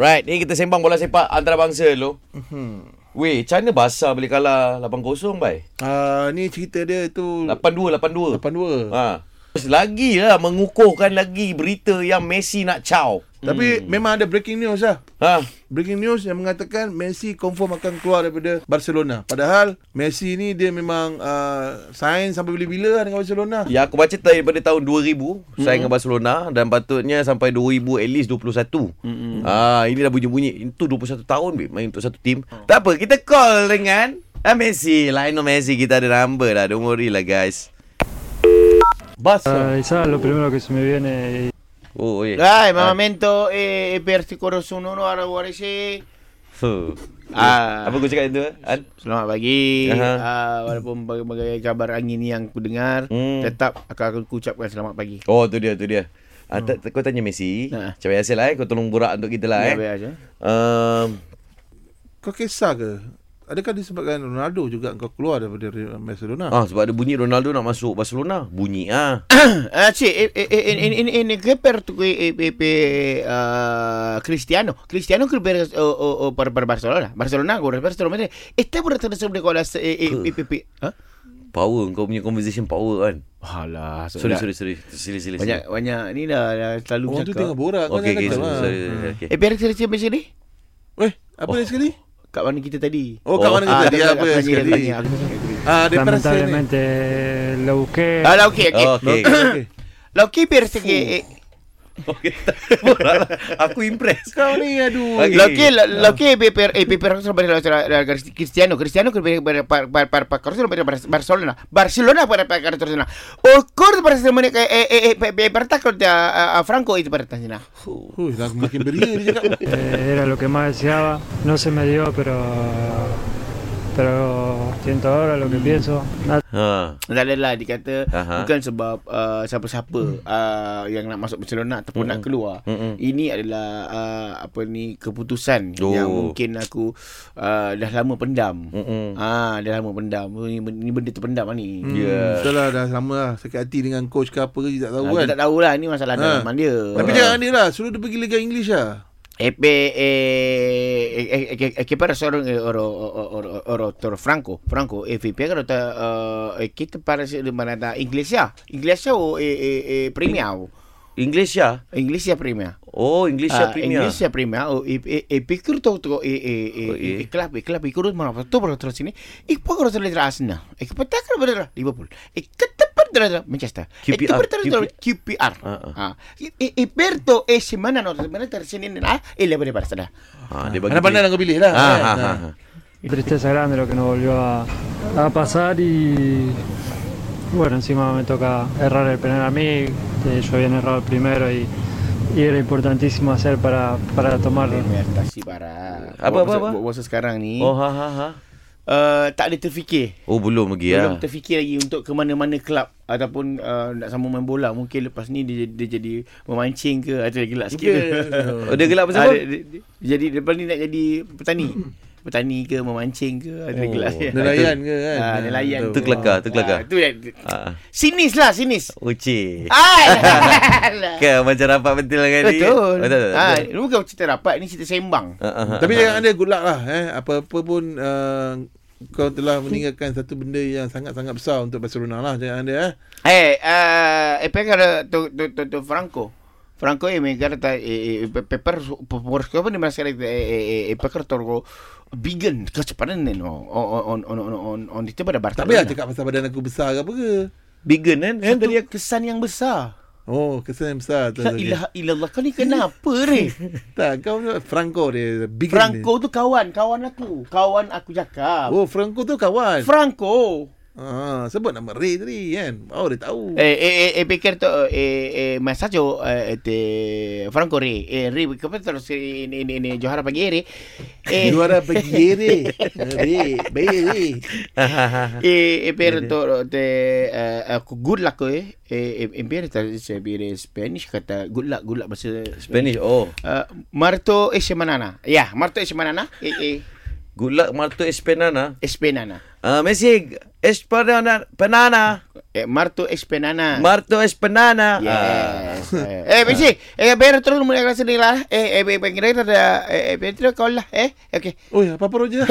Right, ni kita sembang bola sepak antarabangsa dulu. Hmm. Weh, macam mana Barca boleh kalah 8-0, bai? Uh, ni cerita dia tu 8-2, 8-2. 8-2. Ha. Lagi lah mengukuhkan lagi berita yang Messi nak caw. Tapi memang ada breaking news lah. Ha. Breaking news yang mengatakan Messi confirm akan keluar daripada Barcelona. Padahal Messi ni dia memang uh, sign sampai bila-bila lah dengan Barcelona. Ya aku baca daripada tahun 2000 mm-hmm. saya dengan Barcelona dan patutnya sampai 2000 at least 21. Mm-hmm. Ah ini dah bunyi-bunyi itu 21 tahun babe, main untuk satu tim. Oh. Tak apa kita call dengan ah, Messi. Lionel Messi kita ada number lah. Don't worry lah guys. Barca. Uh, quizás lo primero que se me viene Oh, yeah. Dai, ma momento e eh, per sicuro no ara si. Huh. Ah. Apa kau cakap itu? An? Selamat pagi. Aha. Ah, walaupun bagai kabar angin yang aku dengar, Hmm. tetap akan aku ucapkan selamat pagi. Oh, tu dia, tu dia. Ah, t- kau tanya Messi. Ha. Macam biasa lah eh. Kau tolong burak untuk kita lah Ya, eh. biar aja. Um, Kau kisah ke? Adakah disebabkan Ronaldo juga kau keluar daripada Barcelona? ah, sebab ada bunyi Ronaldo nak masuk Barcelona. Bunyi ah. Ah, sì, e, e, e, e, e, e, che per tu uh, Cristiano, Cristiano che per o, o, o per, per Barcelona, Barcelona per Barcelona, e te per terus sobre con las ha? Power kau punya conversation power kan. Alah, Sorry, sorry, sorry. Sila, sila, Banyak sila. banyak ni dah, dah selalu Orang tu cakap. tengah borak. Okay, jangan okay, kacau sorry, sorry, sorry, okay. Eh, biar kita siapa sini? Eh, apa dia sekali? Kat mana kita tadi? Oh, kat mana kita? Ah, Dia dia apa sekali? aku tanya. Ah, dia lamentablemente lo busqué Ah. Oh, okay. Okay. Lah, okey, biar tak. Aku impress. Kau ni aduh. Okay. Lo que lo que per eh per sobre Cristiano Cristiano que para para para para Barcelona Barcelona para para Barcelona o corto para eh eh para con a Franco y para Tanzania cakap. Eh, era lo que más deseaba no se me dio pero pero siento ahora lo que pienso Ha. Dah lah dikata Aha. bukan sebab uh, siapa-siapa uh, yang nak masuk Barcelona ataupun nak keluar. Mm-mm. Ini adalah uh, apa ni keputusan Oh. yang mungkin aku uh, dah lama pendam. Mm-mm. Ah, dah lama pendam. Ni, ni benda terpendam lah ni. Hmm, Ya. Betul lah dah lama lah sakit hati dengan coach ke apa ke dia tak tahu Ah, kan. tak tahulah ni masalah Ha. dia. Tapi jangan dia lah Suruh dia pergi Liga English lah Eh, pe, eh, eh, eh, eh, eh, che per solo eh, oro, oro, oro, oro, Franco, Franco, e fi piegano ta, eh, che te pare se di manata inglese, inglese o eh, eh, eh, premia o, English ya? inglese premia. Oh, English ya Ah, Premier. Inglese premia o e e e pikir to to e e Oh, eh. e e club e club ikut mana to per terus ini. Ik pokok terus letra asna. E ke petak ber Liverpool. E ke tepat terus Manchester. QPR, ke terus QPR. Ah, ah. Ah. Semana no semana terus ini ah e le ber Barcelona. Ha, dia bagi. Pandai-pandai lah kau pilih lah Ha, ha, tristeza grande lo que nos volvió a, a pasar y bueno encima me toca errar el penal a mí yo había errado el primero y, y era importantísimo hacer para, para tomar Merta si para. Apa, apa, apa? Masa sekarang ni Oh, ha, ha, ha. Uh, tak ada terfikir. Oh, belum lagi ya. Belum terfikir lagi untuk ke mana-mana kelab ataupun uh, nak sambung main bola. Mungkin lepas ni dia, dia jadi memancing ke atau dia gelak sikit. Oh, dia gelap pasal Ah, apa? dia, dia, dia, jadi lepas ni nak jadi petani. Petani ke memancing ke ada Oh, gelas. Nelayan ke kan? Ah, nelayan. Tu kelakar, tu kelakar. Ah, tu yang Ah. sinis lah, sinis. Uci. Ah, Kan macam rapat betul kan ni. Betul. Betul. Ah, betul. ini bukan cerita rapat, ini cerita sembang. Ah, ah, ah, Tapi ah. jangan ada good luck lah eh. Apa-apa pun uh, kau telah meninggalkan satu benda yang sangat-sangat besar untuk Barcelona lah. Jangan ada eh. Eh, uh, eh, tu, tu, tu, tu Franco. Franco e mi carta e per per por scopo di mascare e e per torgo vegan kecepatan ni no on on on on on di pada Tak payah Barcelona. cakap pasal badan aku besar ke apa ke. Vegan kan? Kan Satu tadi aku kesan yang besar. Oh, kesan yang besar tu. La ilaha illallah kau ni kenapa ni? Tak, kau Franco dia. Big Franco tu kawan, kawan aku. Kawan aku cakap. Oh, Franco tu kawan. Franco. Ah, sebut nama Ray tadi kan. Oh, dia tahu. Eh, eh, eh, eh, pikir tu, eh, eh, masajo, eh, te, Franco Re, eh, Re, kapa terus ini, ini, ini, Johara pagi Re, eh, Juara pergi Ray. Ray, baik Ray. eh, eh, per tu, te, eh, aku good luck eh, eh, eh, per tu, saya pilih Spanish kata good luck, good luck bahasa Spanish. Oh. Uh, Marto es semanana. Ya, Marto es semanana. Eh, eh, Good luck Marto Espenana. Espenana. Ah, Messi es banana. banana. Eh, Marto Espenana. Marto es banana. Ah. Yes. eh, Messi, eh, biar terus mulai kelas ni lah. Eh, eh, biar ada, eh, biar terus kau lah. Eh, okay. Oh ya, apa-apa roja.